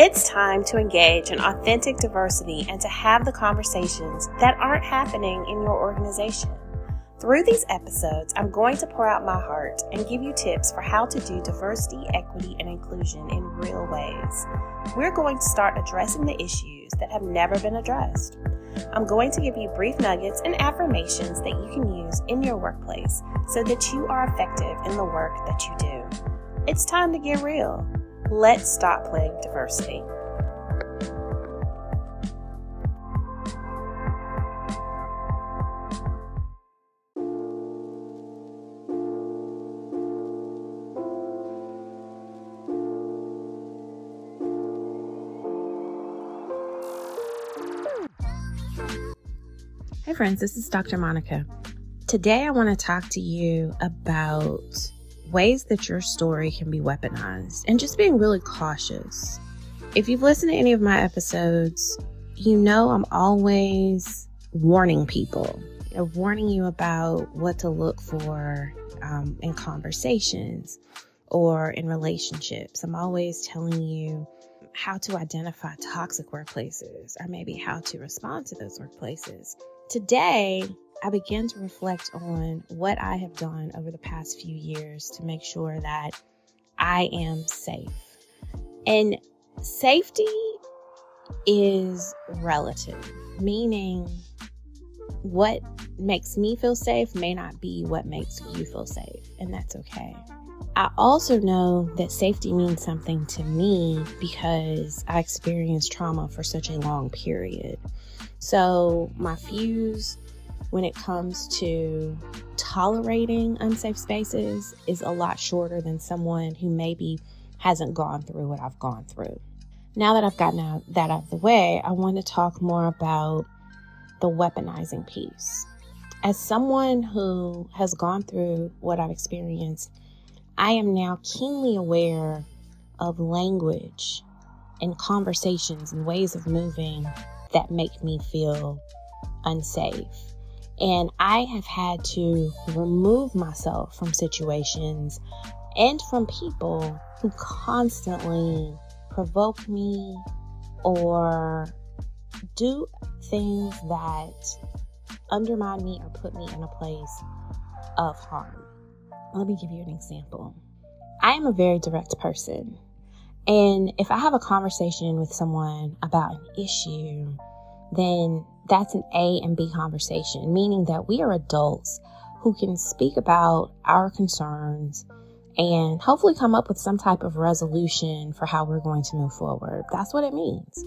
It's time to engage in authentic diversity and to have the conversations that aren't happening in your organization. Through these episodes, I'm going to pour out my heart and give you tips for how to do diversity, equity, and inclusion in real ways. We're going to start addressing the issues that have never been addressed. I'm going to give you brief nuggets and affirmations that you can use in your workplace so that you are effective in the work that you do. It's time to get real. Let's stop playing diversity. Hey friends, this is Dr. Monica. Today I want to talk to you about ways that your story can be weaponized and just being really cautious. If you've listened to any of my episodes, you know I'm always warning people, know, warning you about what to look for um, in conversations or in relationships. I'm always telling you how to identify toxic workplaces or maybe how to respond to those workplaces. Today, I began to reflect on what I have done over the past few years to make sure that I am safe. And safety is relative, meaning what makes me feel safe may not be what makes you feel safe, and that's okay. I also know that safety means something to me because I experienced trauma for such a long period. So, my fuse when it comes to tolerating unsafe spaces is a lot shorter than someone who maybe hasn't gone through what I've gone through. Now that I've gotten out, that out of the way, I want to talk more about the weaponizing piece. As someone who has gone through what I've experienced, I am now keenly aware of language and conversations and ways of moving that make me feel unsafe. And I have had to remove myself from situations and from people who constantly provoke me or do things that undermine me or put me in a place of harm. Let me give you an example. I am a very direct person. And if I have a conversation with someone about an issue, then that's an A and B conversation, meaning that we are adults who can speak about our concerns and hopefully come up with some type of resolution for how we're going to move forward. That's what it means.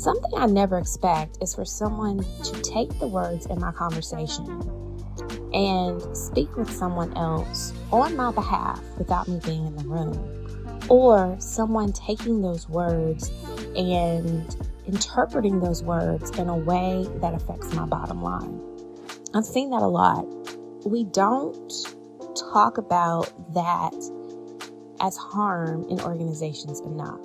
Something I never expect is for someone to take the words in my conversation and speak with someone else on my behalf without me being in the room, or someone taking those words and interpreting those words in a way that affects my bottom line. I've seen that a lot. We don't talk about that as harm in organizations enough.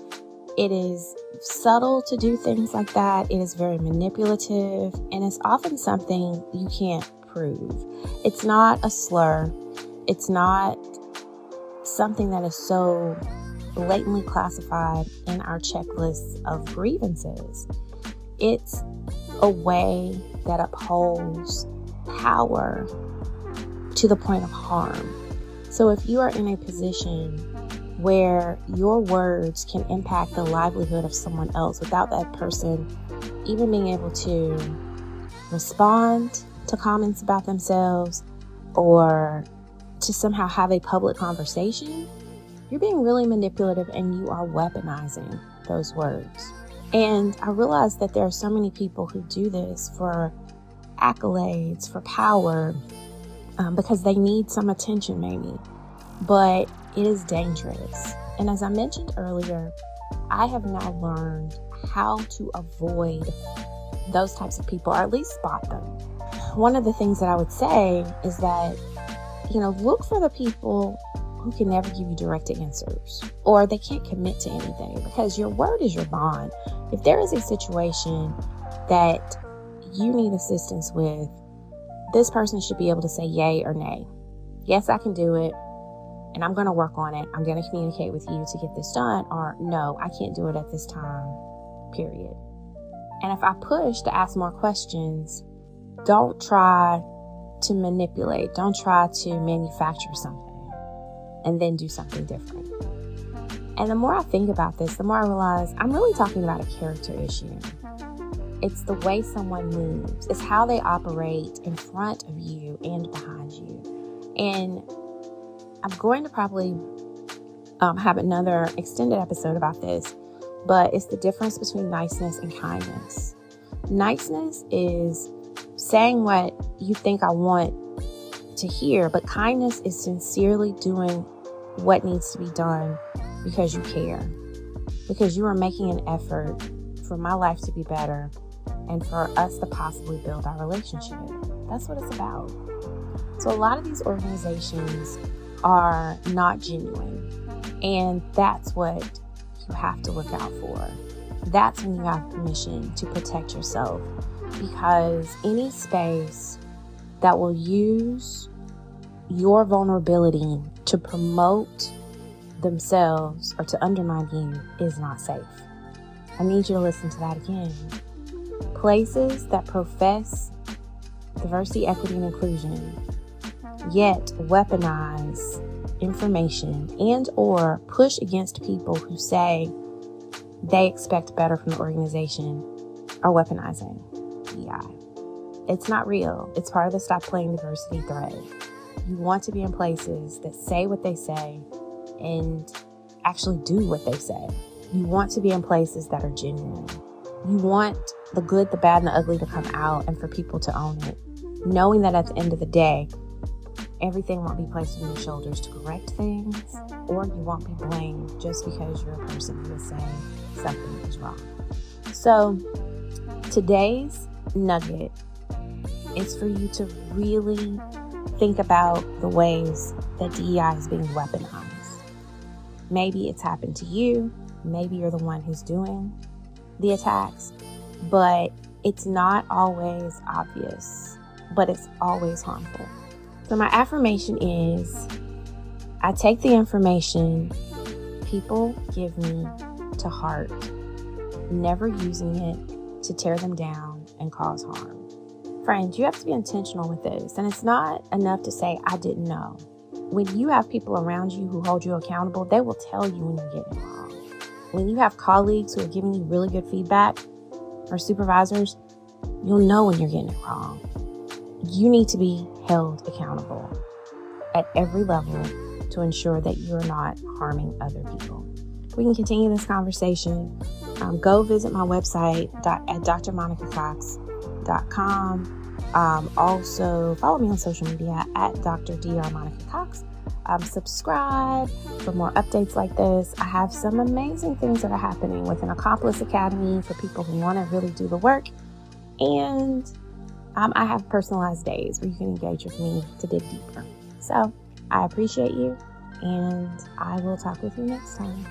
It is subtle to do things like that. It is very manipulative, and it's often something you can't prove. It's not a slur, it's not something that is so blatantly classified in our checklists of grievances. It's a way that upholds power to the point of harm. So if you are in a position where your words can impact the livelihood of someone else without that person even being able to respond to comments about themselves or to somehow have a public conversation, you're being really manipulative and you are weaponizing those words. And I realize that there are so many people who do this for accolades, for power, um, because they need some attention, maybe. But it is dangerous. And as I mentioned earlier, I have now learned how to avoid those types of people, or at least spot them. One of the things that I would say is that, you know, look for the people who can never give you direct answers or they can't commit to anything because your word is your bond. If there is a situation that you need assistance with, this person should be able to say yay or nay. Yes, I can do it. and I'm going to work on it. I'm going to communicate with you to get this done, or no, I can't do it at this time, period. And if I push to ask more questions, don't try to manipulate, don't try to manufacture something and then do something different. And the more I think about this, the more I realize I'm really talking about a character issue. It's the way someone moves, it's how they operate in front of you and behind you. And I'm going to probably um, have another extended episode about this, but it's the difference between niceness and kindness. Niceness is saying what you think I want to hear, but kindness is sincerely doing what needs to be done because you care, because you are making an effort for my life to be better and for us to possibly build our relationship. That's what it's about. So, a lot of these organizations are not genuine, and that's what you have to look out for. That's when you have permission to protect yourself because any space that will use your vulnerability to promote themselves or to undermine you is not safe. I need you to listen to that again. Places that profess diversity, equity, and inclusion yet weaponize information and or push against people who say they expect better from the organization are weaponizing DEI. It's not real. It's part of the Stop Playing Diversity thread. You want to be in places that say what they say and actually do what they say. You want to be in places that are genuine. You want the good, the bad, and the ugly to come out and for people to own it, knowing that at the end of the day, everything won't be placed on your shoulders to correct things, or you won't be blamed just because you're a person who is saying something is wrong. So, today's nugget is for you to really think about the ways that DEI is being weaponized. Maybe it's happened to you, maybe you're the one who's doing the attacks, but it's not always obvious, but it's always harmful. So, my affirmation is I take the information people give me to heart, never using it to tear them down and cause harm. Friends, you have to be intentional with this, and it's not enough to say, I didn't know. When you have people around you who hold you accountable, they will tell you when you're getting it wrong. When you have colleagues who are giving you really good feedback or supervisors, you'll know when you're getting it wrong. You need to be held accountable at every level to ensure that you're not harming other people. We can continue this conversation. Um, go visit my website at drmonicacox.com. Um, also, follow me on social media at Dr. Dr. Monica Cox. Um, subscribe for more updates like this. I have some amazing things that are happening with an Accomplice Academy for people who want to really do the work. And um, I have personalized days where you can engage with me to dig deeper. So I appreciate you, and I will talk with you next time.